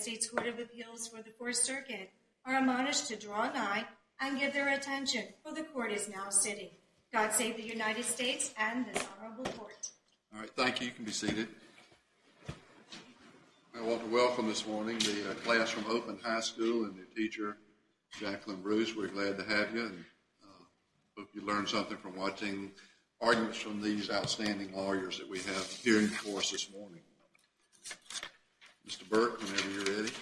States Court of Appeals for the Fourth Circuit are admonished to draw nigh and give their attention, for the Court is now sitting. God save the United States and this Honorable Court. All right, thank you. You can be seated. I want to welcome this morning the uh, class from Oakland High School and their teacher, Jacqueline Bruce. We're glad to have you and uh, hope you learned something from watching arguments from these outstanding lawyers that we have hearing before us this morning. Mr. Burke, whenever you're ready.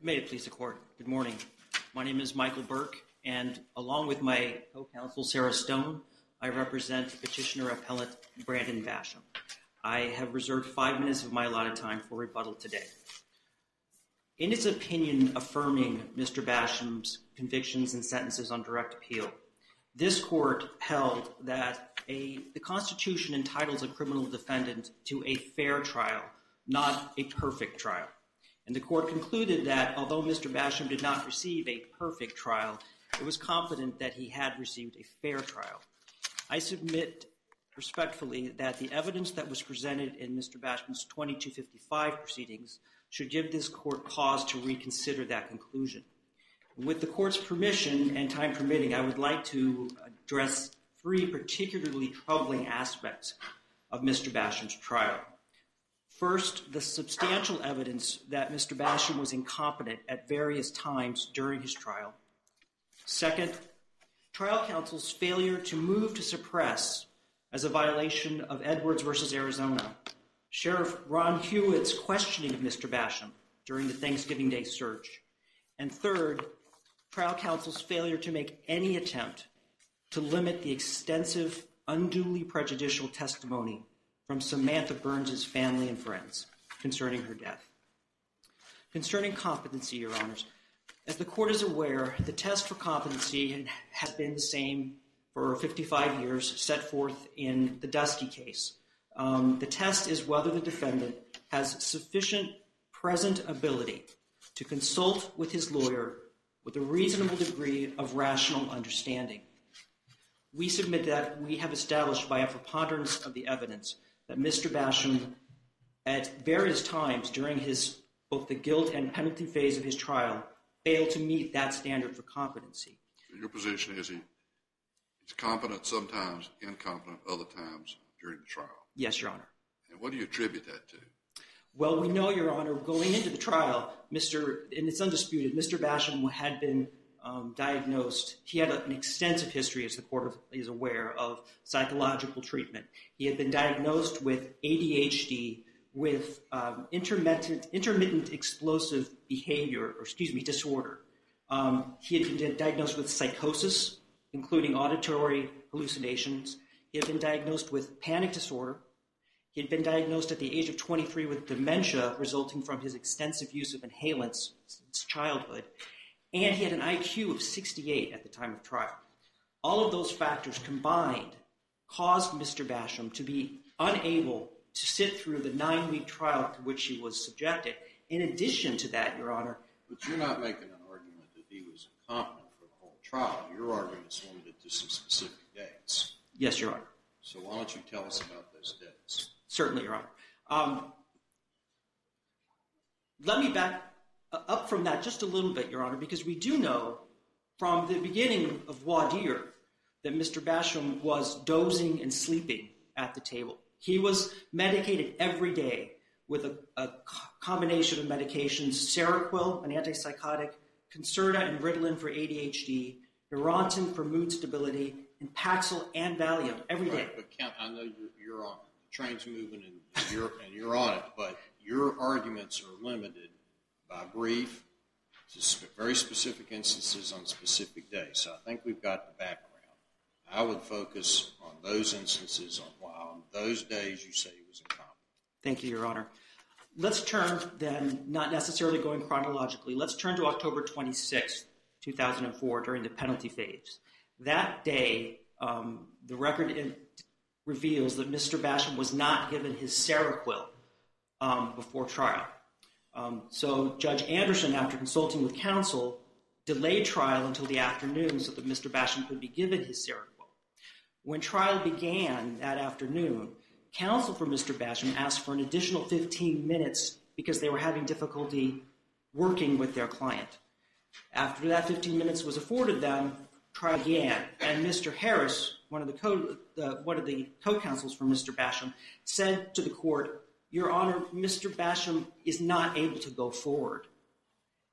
May it please the court. Good morning. My name is Michael Burke, and along with my co-counsel Sarah Stone, I represent petitioner appellant Brandon Basham. I have reserved five minutes of my allotted time for rebuttal today. In its opinion affirming Mr. Basham's convictions and sentences on direct appeal, this court held that the Constitution entitles a criminal defendant to a fair trial, not a perfect trial. And the court concluded that although Mr. Basham did not receive a perfect trial, it was confident that he had received a fair trial. I submit respectfully that the evidence that was presented in Mr. Basham's 2255 proceedings should give this court cause to reconsider that conclusion. With the court's permission and time permitting, I would like to address three particularly troubling aspects of Mr. Basham's trial. First, the substantial evidence that Mr. Basham was incompetent at various times during his trial. Second, trial counsel's failure to move to suppress as a violation of Edwards v. Arizona. Sheriff Ron Hewitt's questioning of Mr. Basham during the Thanksgiving Day search. And third, trial counsel's failure to make any attempt to limit the extensive, unduly prejudicial testimony from Samantha Burns' family and friends concerning her death. Concerning competency, Your Honors, as the court is aware, the test for competency has been the same for 55 years, set forth in the Dusky case. Um, the test is whether the defendant has sufficient present ability to consult with his lawyer with a reasonable degree of rational understanding. We submit that we have established by a preponderance of the evidence that Mr. Basham, at various times during his both the guilt and penalty phase of his trial, failed to meet that standard for competency. Your position is he, he's competent sometimes, incompetent other times during the trial. Yes, Your Honor. And what do you attribute that to? Well, we know, Your Honor, going into the trial, Mr. and it's undisputed, Mr. Basham had been um, diagnosed. He had an extensive history, as the court is aware, of psychological treatment. He had been diagnosed with ADHD, with um, intermittent, intermittent explosive behavior, or excuse me, disorder. Um, he had been diagnosed with psychosis, including auditory hallucinations. He had been diagnosed with panic disorder. He had been diagnosed at the age of 23 with dementia resulting from his extensive use of inhalants since childhood. And he had an IQ of 68 at the time of trial. All of those factors combined caused Mr. Basham to be unable to sit through the nine week trial to which he was subjected. In addition to that, Your Honor. But you're not making an argument that he was incompetent for the whole trial. Your argument is limited to some specific dates. Yes, Your Honor. So why don't you tell us about those dates? Certainly, Your Honor. Um, let me back up from that just a little bit, Your Honor, because we do know from the beginning of dire that Mr. Basham was dozing and sleeping at the table. He was medicated every day with a, combination of medications, Seroquel, an antipsychotic, Concerta and Ritalin for ADHD, Neurontin for mood stability, and Paxil and Valium every day. I know you're, on train's moving and you're, on it, but your arguments are limited by brief to very specific instances on specific days. So I think we've got the background. I would focus on those instances on why on those days you say he was incompetent. Thank you, Your Honor. Let's turn then, not necessarily going chronologically, let's turn to October 26, 2004, during the penalty phase. That day, um, the record reveals that Mr. Basham was not given his Seroquel um, before trial. Um, so Judge Anderson, after consulting with counsel, delayed trial until the afternoon so that Mr. Basham could be given his Seroquel. When trial began that afternoon, counsel for Mr. Basham asked for an additional 15 minutes because they were having difficulty working with their client. After that 15 minutes was afforded them, trial began, and Mr. Harris, one of the co uh, one of the co-counsels for Mr. Basham, said to the court, "Your Honor, Mr. Basham is not able to go forward."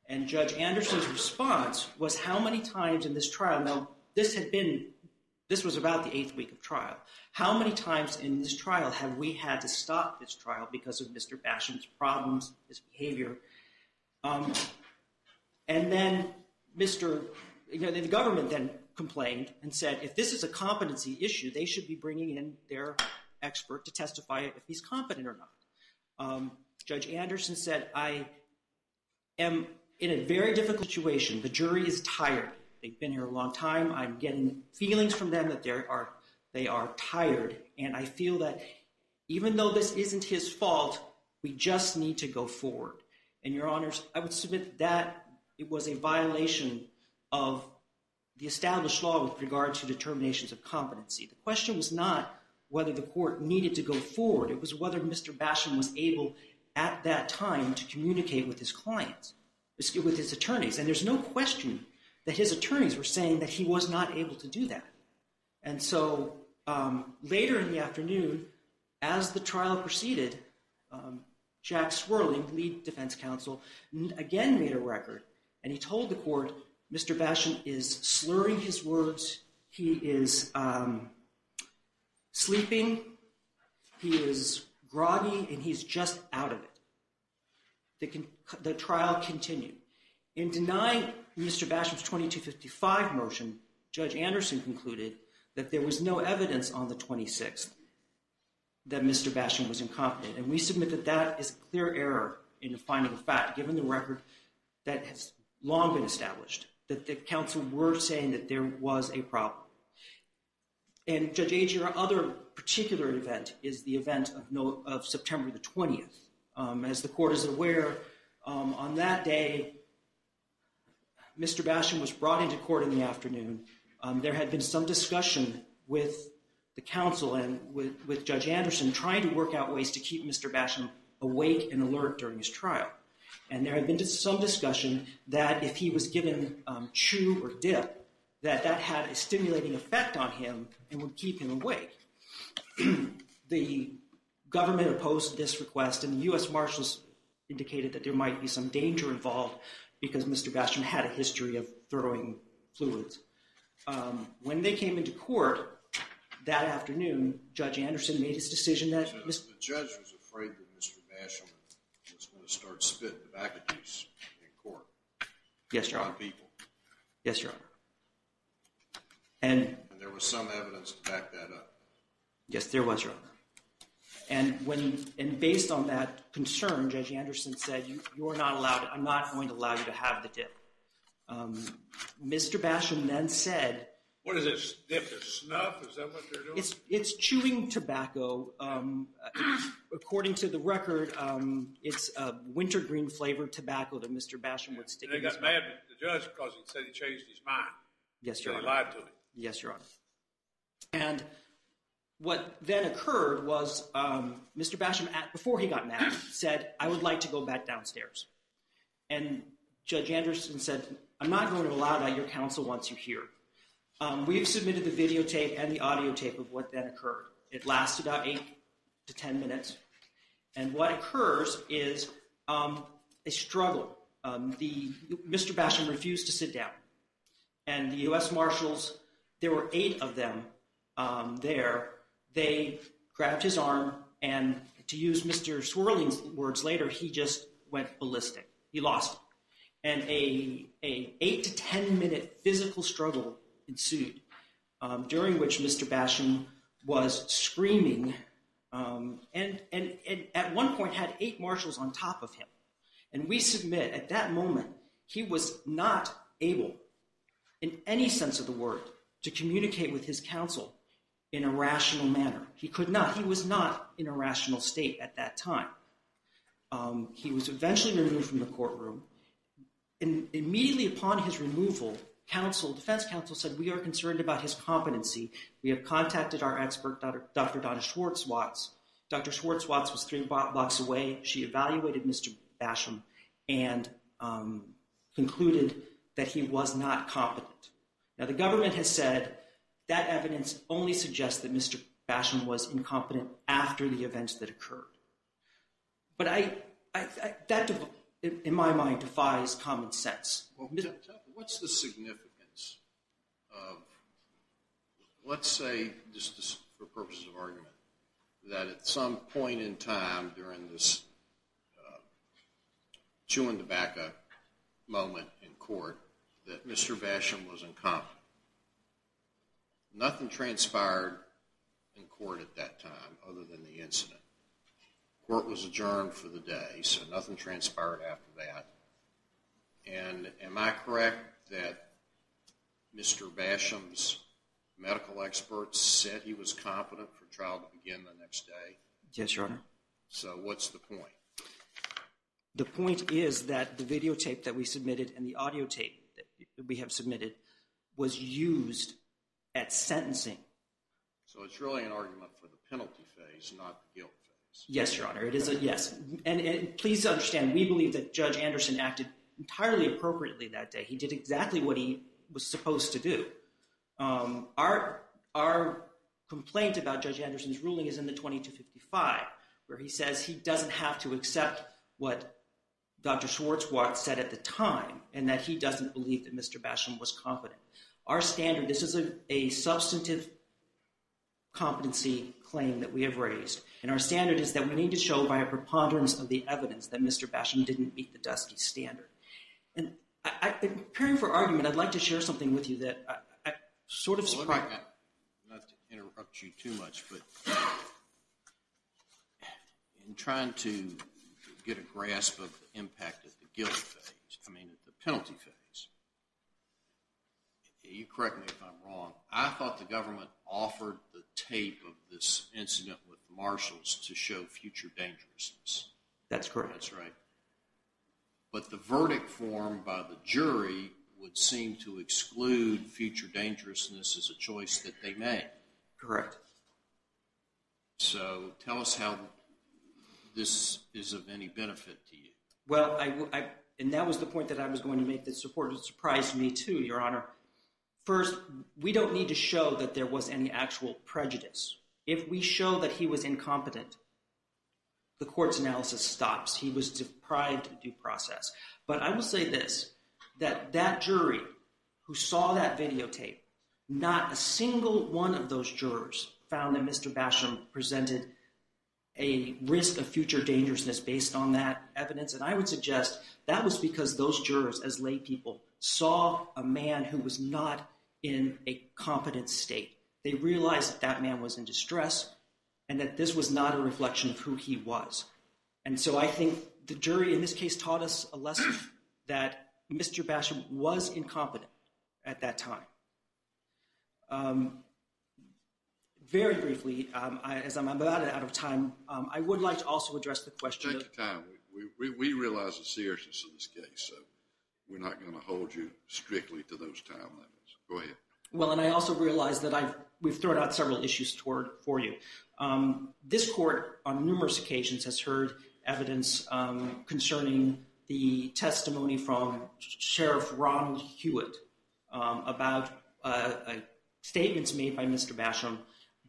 And Judge Anderson's response was, "How many times in this trial? Now, this had been this was about the eighth week of trial. How many times in this trial have we had to stop this trial because of Mr. Basham's problems, his behavior? Um, and then Mr. You know, the government then complained and said, if this is a competency issue, they should be bringing in their expert to testify if he's competent or not. Um, Judge Anderson said, I am in a very difficult situation. The jury is tired. They've been here a long time. I'm getting feelings from them that they are they are tired, and I feel that even though this isn't his fault, we just need to go forward. And Your Honors, I would submit that it was a violation of the established law with regard to determinations of competency. The question was not whether the court needed to go forward. It was whether Mr. Basham was able at that time to communicate with his clients, with his attorneys. And there's no question that his attorneys were saying that he was not able to do that. And so um, later in the afternoon, as the trial proceeded, um, Jack Swerling, lead defense counsel, again made a record, and he told the court, Mr. Basham is slurring his words, he is um, sleeping, he is groggy, and he's just out of it. The, the trial continued. In denying Mr. Basham's 2255 motion, Judge Anderson concluded that there was no evidence on the 26th that Mr. Basham was incompetent. And we submit that that is a clear error in the finding of fact, given the record that has long been established, that the counsel were saying that there was a problem. And Judge Agee, our other particular event is the event of, September the 20th. Um, as the court is aware, um, on that day, Mr. Basham was brought into court in the afternoon. Um, there had been some discussion with the counsel and with Judge Anderson trying to work out ways to keep Mr. Basham awake and alert during his trial. And there had been some discussion that if he was given um, chew or dip, that that had a stimulating effect on him and would keep him awake. the government opposed this request, and the U.S. Marshals indicated that there might be some danger involved because Mr. Basham had a history of throwing fluids. Um, when they came into court that afternoon, Judge Anderson made his decision that so the judge was afraid that Mr. Basham was going to start spitting tobacco juice in court. Yes, Your Honor. people. Yes, Your Honor. And, and there was some evidence to back that up. Yes, there was, Your Honor. And when and based on that concern, Judge Anderson said, you, "You're not allowed. I'm not going to allow you to have the dip." Um, Mr. Basham then said, "What is this dip? Is snuff? Is that what they're doing?" It's it's chewing tobacco. Um, according to the record, um, it's a wintergreen flavored tobacco that Mr. Basham would stick. And they got mad at the judge because he said he changed his mind. Yes, Your Honor. He lied to him. Yes, Your Honor. And what then occurred was um, Mr. Basham, at, before he got mad, said, I would like to go back downstairs. And Judge Anderson said, I'm not going to allow that. Your counsel wants you here. Um, we've submitted the videotape and the audio tape of what then occurred. It lasted about eight to ten minutes. And what occurs is um, a struggle. Um, the, Mr. Basham refused to sit down. And the U.S. Marshals, there were eight of them um, there, they grabbed his arm, and to use Mr. Swerling's words later, he just went ballistic. He lost it. And a, a 8 to 10 minute physical struggle ensued, um, during which Mr. Basham was screaming um, and, and, and at one point had eight marshals on top of him. And we submit at that moment, he was not able in any sense of the word, to communicate with his counsel in a rational manner. He could not. He was not in a rational state at that time. Um, he was eventually removed from the courtroom. And immediately upon his removal, counsel, defense counsel said, We are concerned about his competency. We have contacted our expert, Dr. Donna Schwartz-Watts. Dr. Schwartz-Watts was three blocks away. She evaluated Mr. Basham and um, concluded that he was not competent. Now, the government has said that evidence only suggests that Mr. Basham was incompetent after the events that occurred. But I that, in my mind, defies common sense. What's the significance of, let's say, just for purposes of argument, that at some point in time during this uh, chewing tobacco moment in court, that Mr. Basham was incompetent. Nothing transpired in court at that time other than the incident. Court was adjourned for the day, so nothing transpired after that. And am I correct that Mr. Basham's medical experts said he was competent for trial to begin the next day? Yes, Your Honor. So what's the point? The point is that the videotape that we submitted and the audio tape that we have submitted was used at sentencing. So it's really an argument for the penalty phase, not the guilt. Yes, Your Honor. It is a yes. And, please understand, we believe that Judge Anderson acted entirely appropriately that day. He did exactly what he was supposed to do. Um, our our complaint about Judge Anderson's ruling is in the 2255, where he says he doesn't have to accept what Dr. Schwartz said at the time, and that he doesn't believe that Mr. Basham was competent. Our standard, this is a substantive competency claim that we have raised, and our standard is that we need to show by a preponderance of the evidence that Mr. Basham didn't meet the Dusky standard. And I, I, in preparing for argument, I'd like to share something with you that I, I sort of well, surprised. Me, not to interrupt you too much, but in trying to get a grasp of the impact of the guilt phase, I mean, the penalty phase, you correct me if I'm wrong, I thought the government offered the tape of this incident with the marshals to show future dangerousness. That's correct. That's right. But the verdict form by the jury would seem to exclude future dangerousness as a choice that they made. Correct. So tell us how this is of any benefit to you. Well, and that was the point that I was going to make that support surprised me too, Your Honor. First, we don't need to show that there was any actual prejudice. If we show that he was incompetent, the court's analysis stops. He was deprived of due process. But I will say this, that that jury who saw that videotape, not a single one of those jurors found that Mr. Basham presented a risk of future dangerousness based on that evidence. And I would suggest that was because those jurors, as lay people, saw a man who was not in a competent state. They realized that that man was in distress and that this was not a reflection of who he was. And so I think the jury in this case taught us a lesson that Mr. Basham was incompetent at that time. Um, very briefly, um, I, as I'm about out of time, um, I would like to also address the question. Take your time. We, we, we realize the seriousness of this case, so we're not going to hold you strictly to those time limits. Go ahead. Well, and I also realize that I've we've thrown out several issues toward for you. Um, this court, on numerous occasions, has heard evidence um, concerning the testimony from Sheriff Ronald Hewitt um, about uh, uh, statements made by Mr. Basham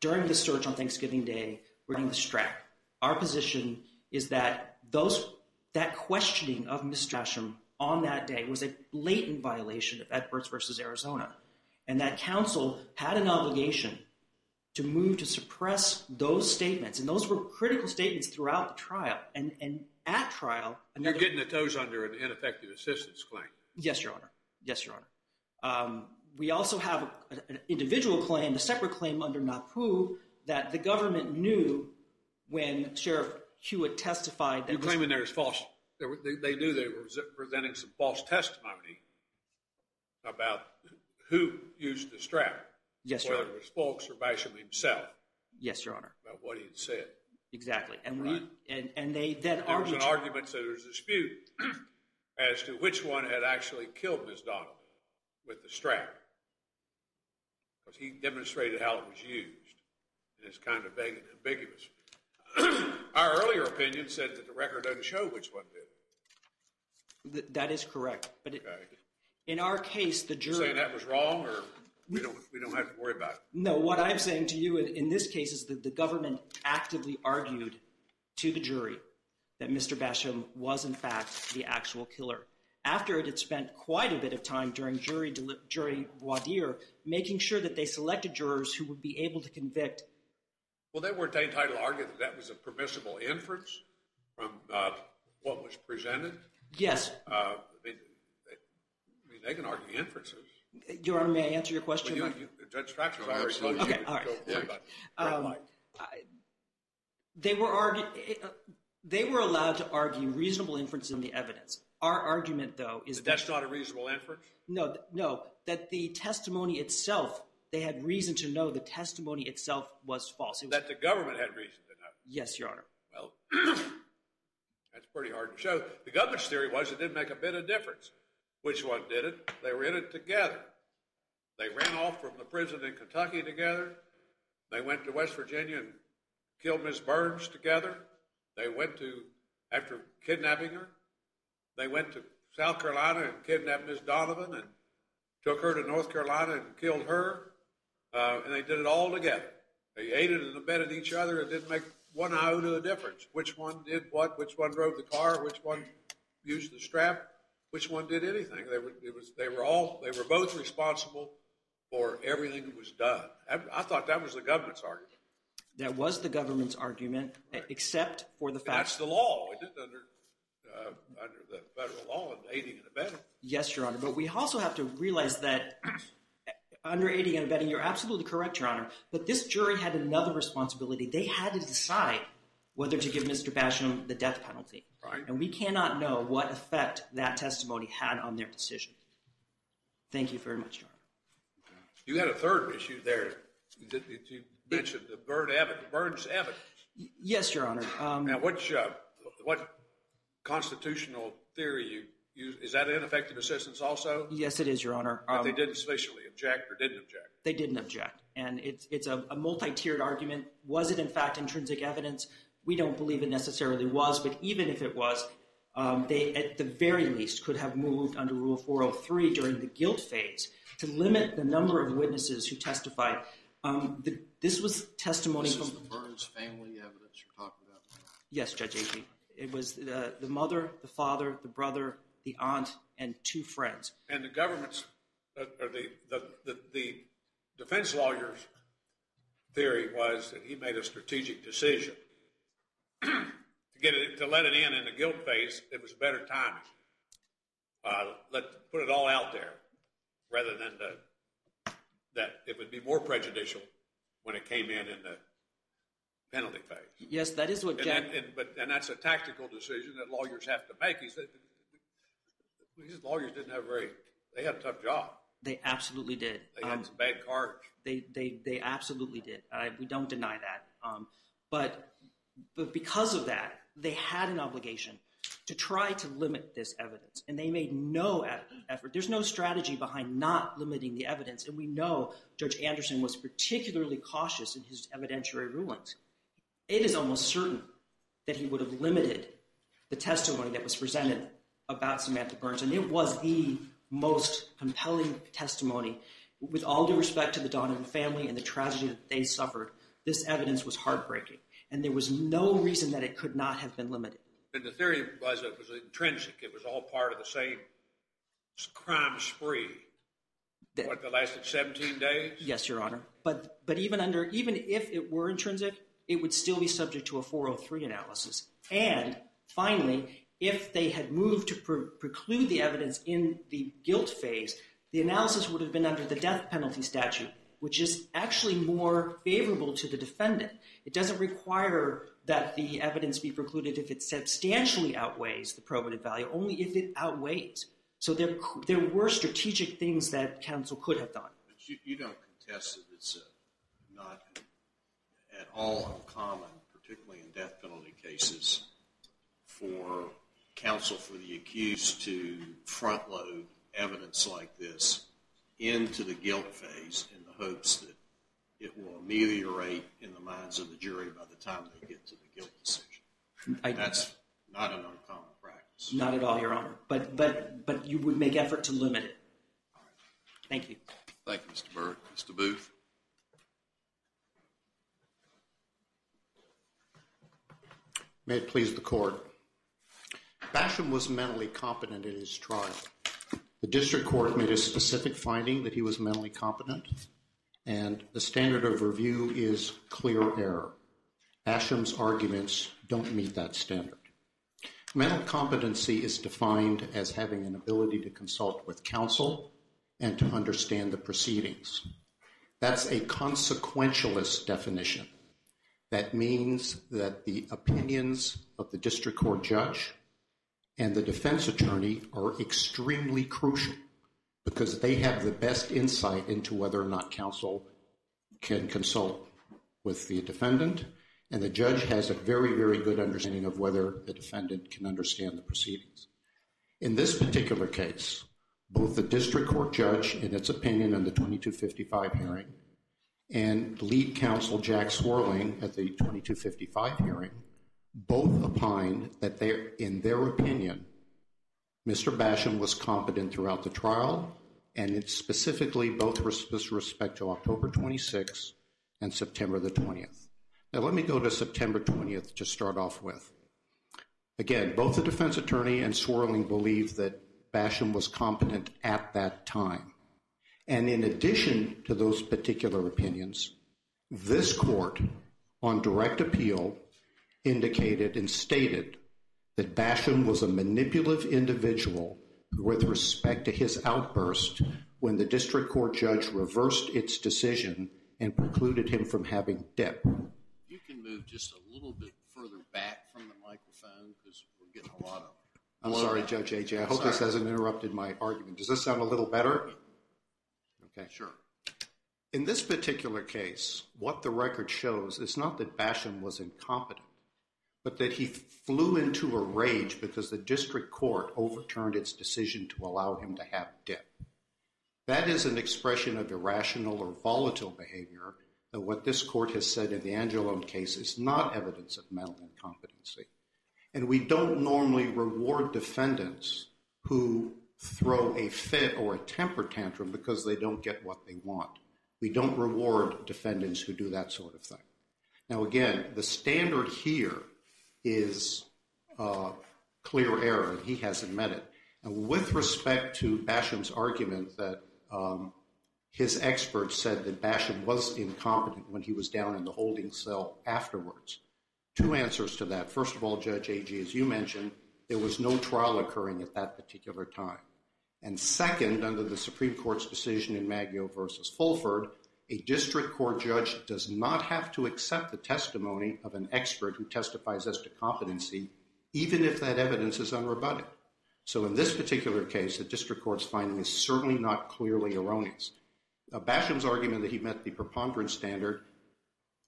during the search on Thanksgiving Day regarding the strap. Our position is that those that questioning of Mr. Basham on that day was a blatant violation of Edwards versus Arizona and that counsel had an obligation to move to suppress those statements. And those were critical statements throughout the trial. And, and at trial. You're getting at those under an ineffective assistance claim. Yes, Your Honor. Yes, Your Honor. Um, we also have an individual claim, a separate claim under Napue, that the government knew when Sheriff Hewitt testified. That You're claiming there's false. They, they knew they were presenting some false testimony about who used the strap. Yes, Your Honor. Whether it was Fulks or Basham himself, Yes, Your Honor. about what he had said. Exactly. And we and, and they then There was argued. an argument, so there was a dispute as to which one had actually killed Ms. Donovan with the strap. Because he demonstrated how it was used, and it's kind of vague and ambiguous. Our earlier opinion said that the record doesn't show which one did it. That is correct. But it, Okay. in our case, the jury. saying that was wrong, or we don't, we don't have to worry about it? No, what I'm saying to you in, this case is that the government actively argued to the jury that Mr. Basham was, in fact, the actual killer. After it had spent quite a bit of time during jury, deli- jury voir dire making sure that they selected jurors who would be able to convict. Well, they weren't entitled to argue that that was a permissible inference from uh, what was presented. Yes, Uh, they, I mean, they can argue inferences. Your Honor, may I answer your question? you, you, Judge Traxler's already told you to Okay, all right. go worry about Um, red light. they were argu- uh, they were allowed to argue reasonable inference in the evidence. Our argument, though, is that that's not a reasonable inference? No, no, that the testimony itself, they had reason to know the testimony itself was false. That the government had reason to know. yes, Your Honor. Well, that's pretty hard to show. The government's theory was it didn't make a bit of difference which one did it. They were in it together. They ran off from the prison in Kentucky together. They went to West Virginia and killed Miss Burns together. They went to, after kidnapping her, they went to South Carolina and kidnapped Miss Donovan and took her to North Carolina and killed her. Uh, and they did it all together. They aided and abetted each other. It didn't make one iota of difference. Which one did what? Which one drove the car? Which one used the strap? Which one did anything? They were, it was, they were all, they were both responsible for everything that was done. I, thought that was the government's argument. That was the government's argument, except for the fact— that's the law, isn't it, under, uh, under the federal law and aiding and abetting? Yes, Your Honor. But we also have to realize that under aiding and abetting, you're absolutely correct, Your Honor. But this jury had another responsibility. They had to decide whether to give Mr. Basham the death penalty. Right. And we cannot know what effect that testimony had on their decision. Thank you very much, Your Honor. You had a third issue there you mentioned, the Burns evidence. Yes, Your Honor. Um, Now, uh, what constitutional theory you use, is that ineffective assistance also? yes, it is, Your Honor. Um, they didn't sufficiently object or didn't object? they didn't object. And it's, it's a, a multi tiered argument. Was it, in fact, intrinsic evidence? We don't believe it necessarily was, but even if it was, um, they at the very least could have moved under Rule 403 during the guilt phase to limit the number of witnesses who testified. Um, the, this was testimony This from. is the Burns family evidence you're talking about. Yes, Judge Agee. It was the, the mother, the father, the brother, the aunt, and two friends. And the government's, uh, or the, the, the, the defense lawyer's theory was that he made a strategic decision to get it, to let it in in the guilt phase. It was better timing. Uh, let put it all out there rather than the, that it would be more prejudicial when it came in in the penalty phase. Yes, that is what And, Jack. that, and, but, and that's a tactical decision that lawyers have to make. He said, these lawyers didn't have very, they had a tough job. They absolutely did. They had Um, some bad cards. They they they absolutely did. I, we don't deny that. Um, but but because of that, they had an obligation to try to limit this evidence, and they made no effort. There's no strategy behind not limiting the evidence, and we know Judge Anderson was particularly cautious in his evidentiary rulings. It is almost certain that he would have limited the testimony that was presented about Samantha Burns, and it was the most compelling testimony. With all due respect to the Donovan family and the tragedy that they suffered, this evidence was heartbreaking, and there was no reason that it could not have been limited. And the theory was it was intrinsic. It was all part of the same crime spree. That- What, that lasted 17 days? Yes, Your Honor. But but even under even if it were intrinsic, it would still be subject to a 403 analysis. And finally, if they had moved to pre- preclude the evidence in the guilt phase, the analysis would have been under the death penalty statute, which is actually more favorable to the defendant. It doesn't require that the evidence be precluded if it substantially outweighs the probative value, only if it outweighs. So there, were strategic things that counsel could have done. But you, don't contest that it's not at all uncommon, particularly in death penalty cases, for counsel for the accused to front load evidence like this into the guilt phase the hopes that it will ameliorate in the minds of the jury by the time they get to the guilt decision. That's not an uncommon practice. Not at all, Your Honor. But, but, but you would make effort to limit it. Thank you. Thank you, Mr. Burke. Mr. Booth? May it please the court. Basham was mentally competent in his trial. The district court made a specific finding that he was mentally competent, and the standard of review is clear error. Basham's arguments don't meet that standard. Mental competency is defined as having an ability to consult with counsel and to understand the proceedings. That's a consequentialist definition. That means that the opinions of the district court judge and the defense attorney are extremely crucial because they have the best insight into whether or not counsel can consult with the defendant, and the judge has a very, very good understanding of whether the defendant can understand the proceedings. In this particular case, both the district court judge, in its opinion in the 2255 hearing, and lead counsel Jack Swerling at the 2255 hearing both opined that in their opinion, Mr. Basham was competent throughout the trial, and it's specifically both with respect to October 26th and September the 20th. Now, let me go to September 20th to start off with. Again, both the defense attorney and Swerling believe that Basham was competent at that time. And in addition to those particular opinions, this court, on direct appeal, indicated and stated that Basham was a manipulative individual with respect to his outburst when the district court judge reversed its decision and precluded him from having dip. You can move just a little bit further back from the microphone because we're getting a lot of. I'm sorry, Judge Agee. I hope this hasn't interrupted my argument. Does this sound a little better? Okay. Sure. In this particular case, what the record shows is not that Basham was incompetent, but that he flew into a rage because the district court overturned its decision to allow him to have dip. That is an expression of irrational or volatile behavior that what this court has said in the Angelone case is not evidence of mental incompetency. And we don't normally reward defendants who throw a fit or a temper tantrum because they don't get what they want. We don't reward defendants who do that sort of thing. Now, again, the standard here is uh, clear error, and he hasn't met it. And with respect to Basham's argument that um, his experts said that Basham was incompetent when he was down in the holding cell afterwards, two answers to that. First of all, Judge Agee, as you mentioned, there was no trial occurring at that particular time. And second, under the Supreme Court's decision in Maggio versus Fulford, a district court judge does not have to accept the testimony of an expert who testifies as to competency, even if that evidence is unrebutted. So in this particular case, the district court's finding is certainly not clearly erroneous. Basham's argument that he met the preponderance standard,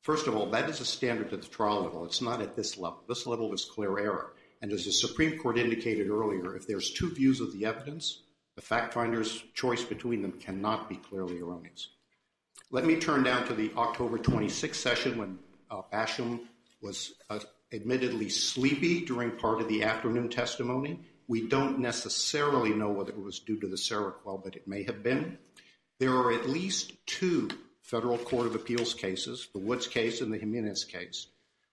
first of all, that is a standard at the trial level. It's not at this level. This level is clear error. And as the Supreme Court indicated earlier, if there's two views of the evidence, the fact finder's choice between them cannot be clearly erroneous. Let me turn down to the October 26th session when uh, Basham was uh, admittedly sleepy during part of the afternoon testimony. We don't necessarily know whether it was due to the Seroquel, but it may have been. There are at least two federal court of appeals cases, the Woods case and the Jimenez case,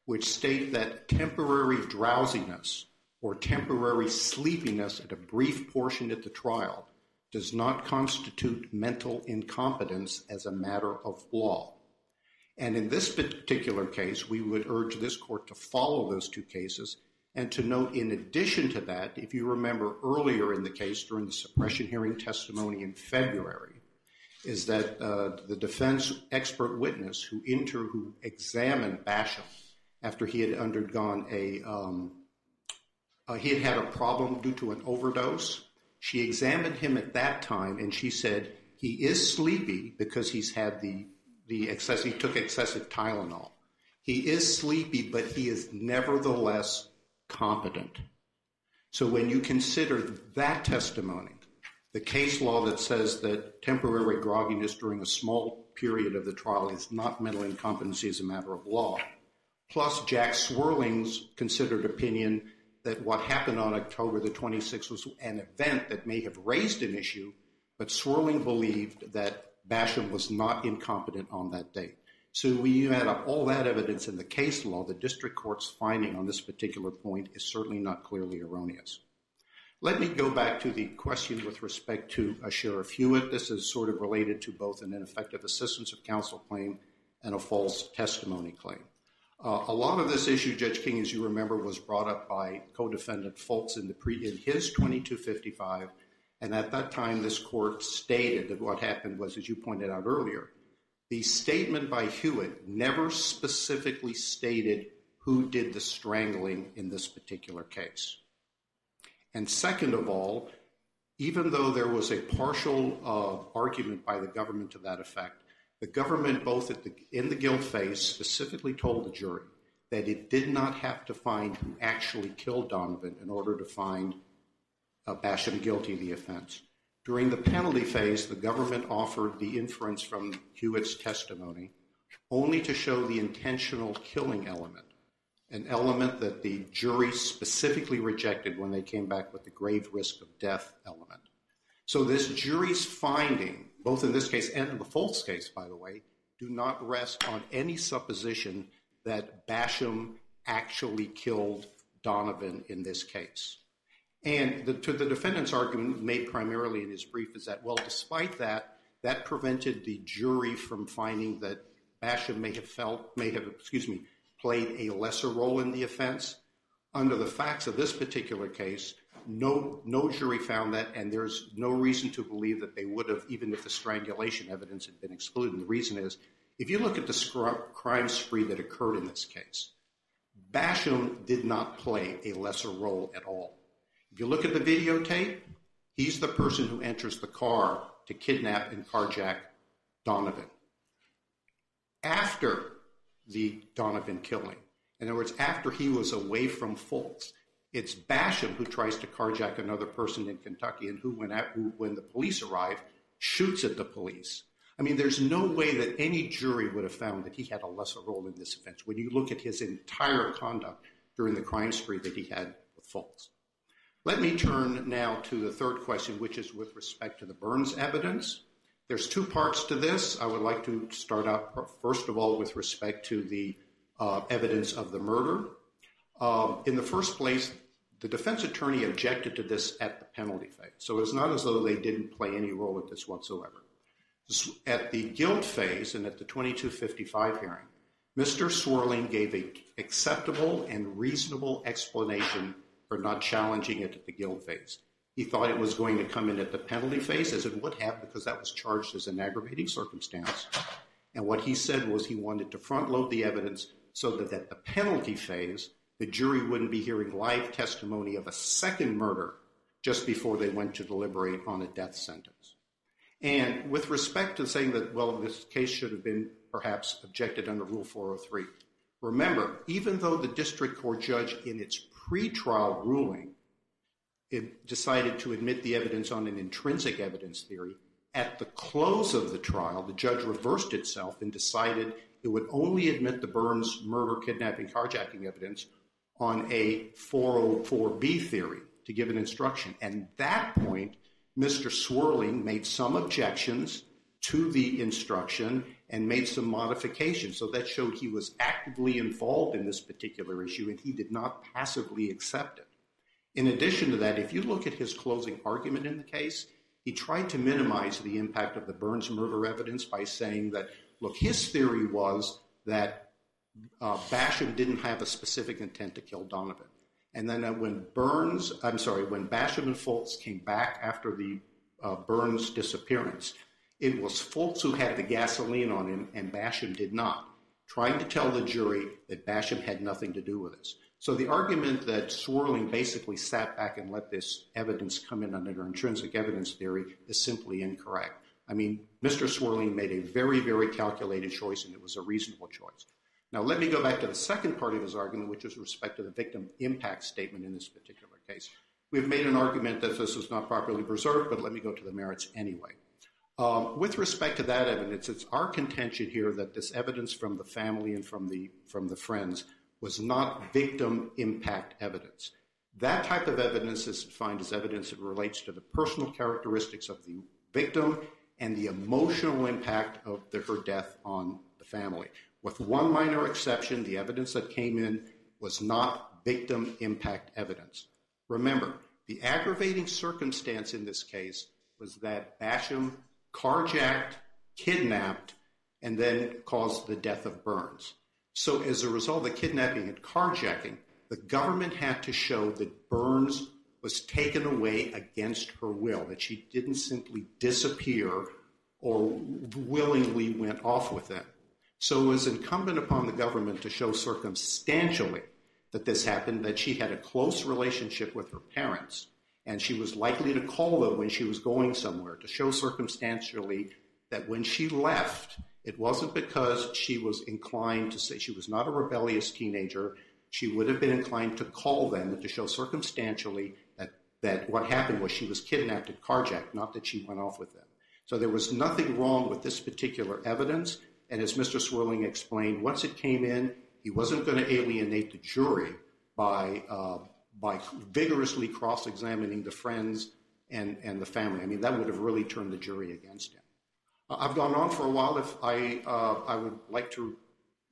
which state that temporary drowsiness or temporary sleepiness at a brief portion at the trial does not constitute mental incompetence as a matter of law. And in this particular case, we would urge this court to follow those two cases and to note, in addition to that, if you remember earlier in the case during the suppression hearing testimony in February, is that uh, the defense expert witness who inter who examined Basham after he had undergone a um, uh, he had had a problem due to an overdose. She examined him at that time and she said he is sleepy because he's had the, the excess, he took excessive Tylenol. He is sleepy, but he is nevertheless competent. So when you consider that testimony, the case law that says that temporary grogginess during a small period of the trial is not mental incompetency as a matter of law, plus Jack Swerling's considered opinion that what happened on October the 26th was an event that may have raised an issue, but Swerling believed that Basham was not incompetent on that date. So when you add up all that evidence in the case law, the district court's finding on this particular point is certainly not clearly erroneous. Let me go back to the question with respect to Sheriff Hewitt. This is sort of related to both an ineffective assistance of counsel claim and a false testimony claim. Uh, a lot of this issue, Judge King, as you remember, was brought up by co-defendant Fulks in, the pre- in his 2255, and at that time this court stated that what happened was, as you pointed out earlier, the statement by Hewitt never specifically stated who did the strangling in this particular case. And second of all, even though there was a partial uh, argument by the government to that effect, the government, both in the guilt phase, specifically told the jury that it did not have to find who actually killed Donovan in order to find uh, Basham guilty of the offense. During the penalty phase, the government offered the inference from Hewitt's testimony only to show the intentional killing element, an element that the jury specifically rejected when they came back with the grave risk of death element. So this jury's finding, both in this case and in the Fulks case, by the way, do not rest on any supposition that Basham actually killed Donovan in this case. And the, to the defendant's argument made primarily in his brief is that, well, despite that, that prevented the jury from finding that Basham may have felt, may have, excuse me, played a lesser role in the offense. Under the facts of this particular case, no, no jury found that, and there's no reason to believe that they would have, even if the strangulation evidence had been excluded. The reason is, if you look at the crime spree that occurred in this case, Basham did not play a lesser role at all. If you look at the videotape, he's the person who enters the car to kidnap and carjack Donovan. After the Donovan killing, in other words, after he was away from Fulks, it's Basham who tries to carjack another person in Kentucky and who, when, the police arrive, shoots at the police. I mean, there's no way that any jury would have found that he had a lesser role in this offense when you look at his entire conduct during the crime spree that he had with Fulks. Let me turn now to the third question, which is with respect to the Burns evidence. There's two parts to this. I would like to start out, first of all, with respect to the uh, evidence of the murder. Um, in the first place, the defense attorney objected to this at the penalty phase. So it's not as though they didn't play any role in this whatsoever. At the guilt phase and at the 2255 hearing, Mr. Swerling gave an acceptable and reasonable explanation for not challenging it at the guilt phase. He thought it was going to come in at the penalty phase, as it would have, because that was charged as an aggravating circumstance. And what he said was he wanted to front load the evidence so that at the penalty phase, the jury wouldn't be hearing live testimony of a second murder just before they went to deliberate on a death sentence. And with respect to saying that, well, this case should have been perhaps objected under Rule 403, remember, even though the district court judge in its pretrial ruling decided to admit the evidence on an intrinsic evidence theory. At the close of the trial, the judge reversed itself and decided it would only admit the Burns murder, kidnapping, carjacking evidence on a 404B theory to give an instruction. And at that point, Mr. Swerling made some objections to the instruction and made some modifications. So that showed he was actively involved in this particular issue and he did not passively accept it. In addition to that, if you look at his closing argument in the case, he tried to minimize the impact of the Burns murder evidence by saying that, look, his theory was that uh, Basham didn't have a specific intent to kill Donovan. And then uh, when Burns, I'm sorry, when Basham and Fulks came back after the uh, Burns disappearance, it was Fulks who had the gasoline on him and Basham did not, trying to tell the jury that Basham had nothing to do with this. So the argument that Swerling basically sat back and let this evidence come in under intrinsic evidence theory is simply incorrect. I mean, Mr. Swerling made a very, very calculated choice, and it was a reasonable choice. Now, let me go back to the second part of his argument, which is respect to the victim impact statement in this particular case. We've made an argument that this was not properly preserved, but let me go to the merits anyway. Um, with respect to that evidence, it's our contention here that this evidence from the family and from the from the friends was not victim impact evidence. That type of evidence is defined as evidence that relates to the personal characteristics of the victim and the emotional impact of the, her death on the family. With one minor exception, the evidence that came in was not victim impact evidence. Remember, the aggravating circumstance in this case was that Basham carjacked, kidnapped, and then caused the death of Burns. So, as a result of the kidnapping and carjacking, the government had to show that Burns was taken away against her will, that she didn't simply disappear or willingly went off with them. So it was incumbent upon the government to show circumstantially that this happened, that she had a close relationship with her parents, and she was likely to call them when she was going somewhere, to show circumstantially that when she left, it wasn't because she was inclined to say she was not a rebellious teenager. She would have been inclined to call them to show circumstantially that, that what happened was she was kidnapped and carjacked, not that she went off with them. So there was nothing wrong with this particular evidence. And as Mr. Swerling explained, once it came in, he wasn't going to alienate the jury by, uh, by vigorously cross examining the friends and, and the family. I mean, that would have really turned the jury against him. Uh, I've gone on for a while. If I, uh, I would like to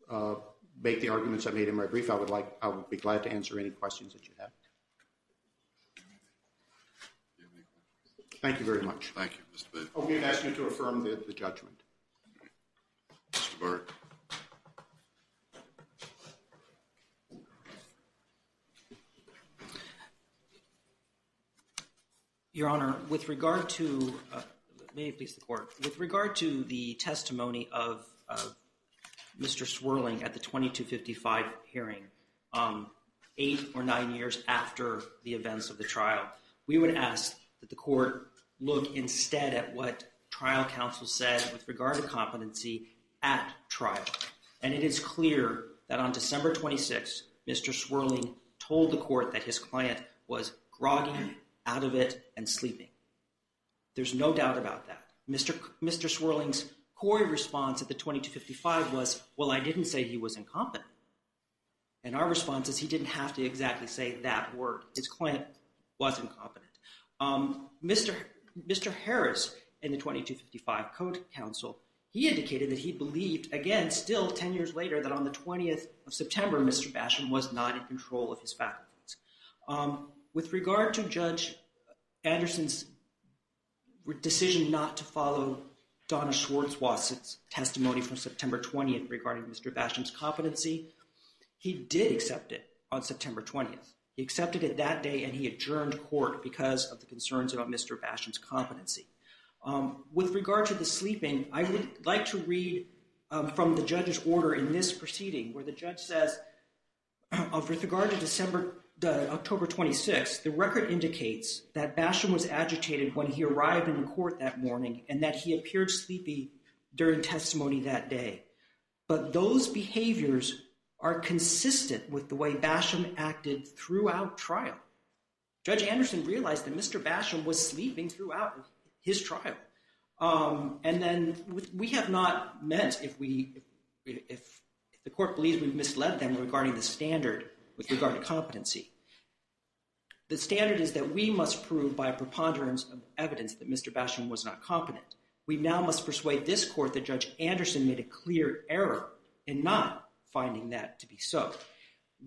uh, make the arguments I made in my brief, I would, like, I would be glad to answer any questions that you have. Thank you very much. Thank you, Mr. Booth. Oh, we'd ask you to affirm the, the judgment. Mr. Burke. Your Honor, with regard to, uh, may it please the court, with regard to the testimony of, Mr. Swerling at the 2255 hearing, um, eight or nine years after the events of the trial, we would ask that the court look instead at what trial counsel said with regard to competency at trial. And it is clear that on December 26, Mr. Swerling told the court that his client was groggy, out of it, and sleeping. There's no doubt about that. Mr. Mr. Swerling's core response at the 2255 was, well, I didn't say he was incompetent. And our response is he didn't have to exactly say that word. His client was incompetent. Um, Mr. Mr. Harris in the 2255 Code Counsel, he indicated that he believed, again, still 10 years later, that on the 20th of September, Mr. Basham was not in control of his faculties. Um, with regard to Judge Anderson's decision not to follow Donna Schwartz-Watts's testimony from September 20th regarding Mr. Basham's competency, he did accept it on September 20th. He accepted it that day and he adjourned court because of the concerns about Mr. Basham's competency. Um, with regard to the sleeping, I would like to read um, from the judge's order in this proceeding where the judge says, with regard to December October 26th, the record indicates that Basham was agitated when he arrived in court that morning and that he appeared sleepy during testimony that day. But those behaviors are consistent with the way Basham acted throughout trial. Judge Anderson realized that Mr. Basham was sleeping throughout his trial. Um, and then we have not meant, if we, if, if the court believes we've misled them regarding the standard with regard to competency. The standard is that we must prove by a preponderance of evidence that Mr. Basham was not competent. We now must persuade this court that Judge Anderson made a clear error in not finding that to be so.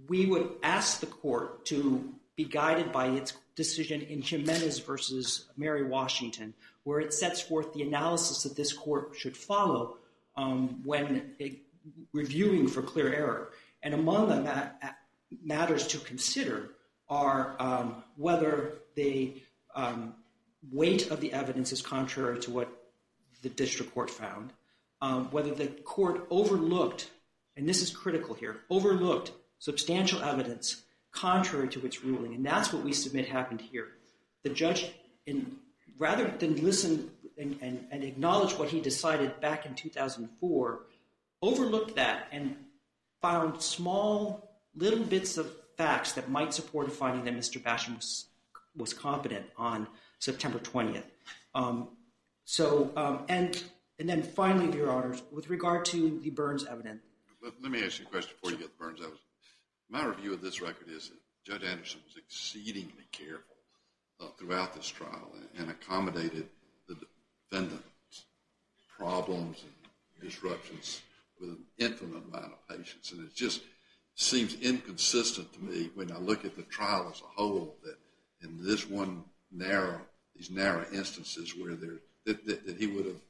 We would ask the court to be guided by its decision in Jimenez versus Mary Washington, where it sets forth the analysis that this court should follow um, when reviewing for clear error. And among the matters to consider are um, whether the um, weight of the evidence is contrary to what the district court found, um, whether the court overlooked, and this is critical here, overlooked substantial evidence contrary to its ruling. And that's what we submit happened here. The judge, rather than listen and acknowledge what he decided back in 2004, overlooked that and found small little bits of facts that might support a finding that Mr. Basham was, was competent on September 20th. Um, so, um, and and then finally, Your Honors, with regard to the Burns evidence, Let, me ask you a question before you get the Burns evidence. My review of this record is that Judge Anderson was exceedingly careful uh, throughout this trial and, accommodated the defendant's problems and disruptions with an infinite amount of patience. And it just seems inconsistent to me when I look at the trial as a whole that in this one narrow, these narrow instances where there that, that, that he would have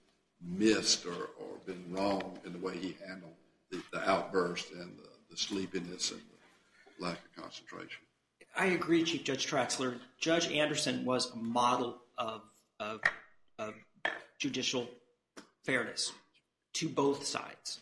missed or, or been wrong in the way he handled the, the outburst and the, the sleepiness and the lack of concentration. I agree, Chief Judge Traxler. Judge Anderson was a model of, of, of judicial fairness to both sides.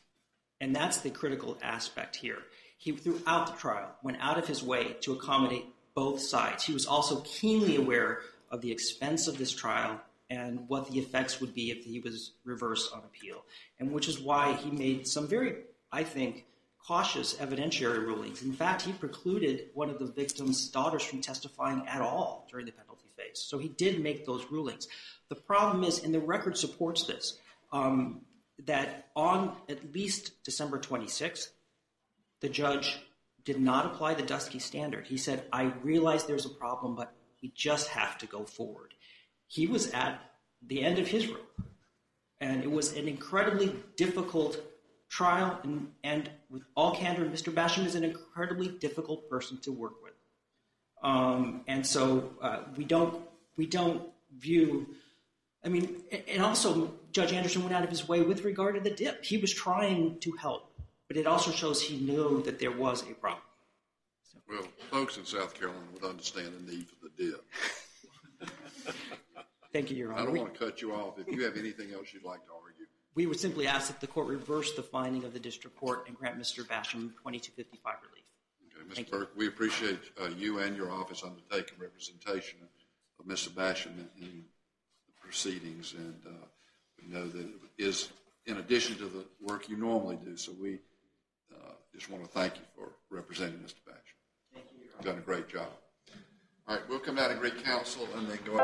And that's the critical aspect here. He, throughout the trial, went out of his way to accommodate both sides. He was also keenly aware of the expense of this trial and what the effects would be if he was reversed on appeal, and which is why he made some very, I think, cautious evidentiary rulings. In fact, he precluded one of the victim's daughters from testifying at all during the penalty phase. So he did make those rulings. The problem is, and the record supports this, um, that on at least December 26th, the judge did not apply the Dusky standard. He said, I realize there's a problem, but we just have to go forward. He was at the end of his rope, and it was an incredibly difficult trial. And, with all candor, Mr. Basham is an incredibly difficult person to work with. Um, and so uh, we don't we don't view. I mean, and also Judge Anderson went out of his way with regard to the dip. He was trying to help, but it also shows he knew that there was a problem. Well, folks in South Carolina would understand the need for the dip. Thank you, Your Honor. I don't We, want to cut you off. If you have anything else you'd like to argue, we would simply ask that the court reverse the finding of the district court and grant Mr. Basham 2255 relief. okay, Mr. Thank you. Burke, we appreciate uh, you and your office undertaking representation of Mr. Basham in, in the proceedings, and uh, we know that it is in addition to the work you normally do. So we just want to thank you for representing Mr. Batchelor. Thank you. You've done a great job. All right, we'll come out to great council and then go.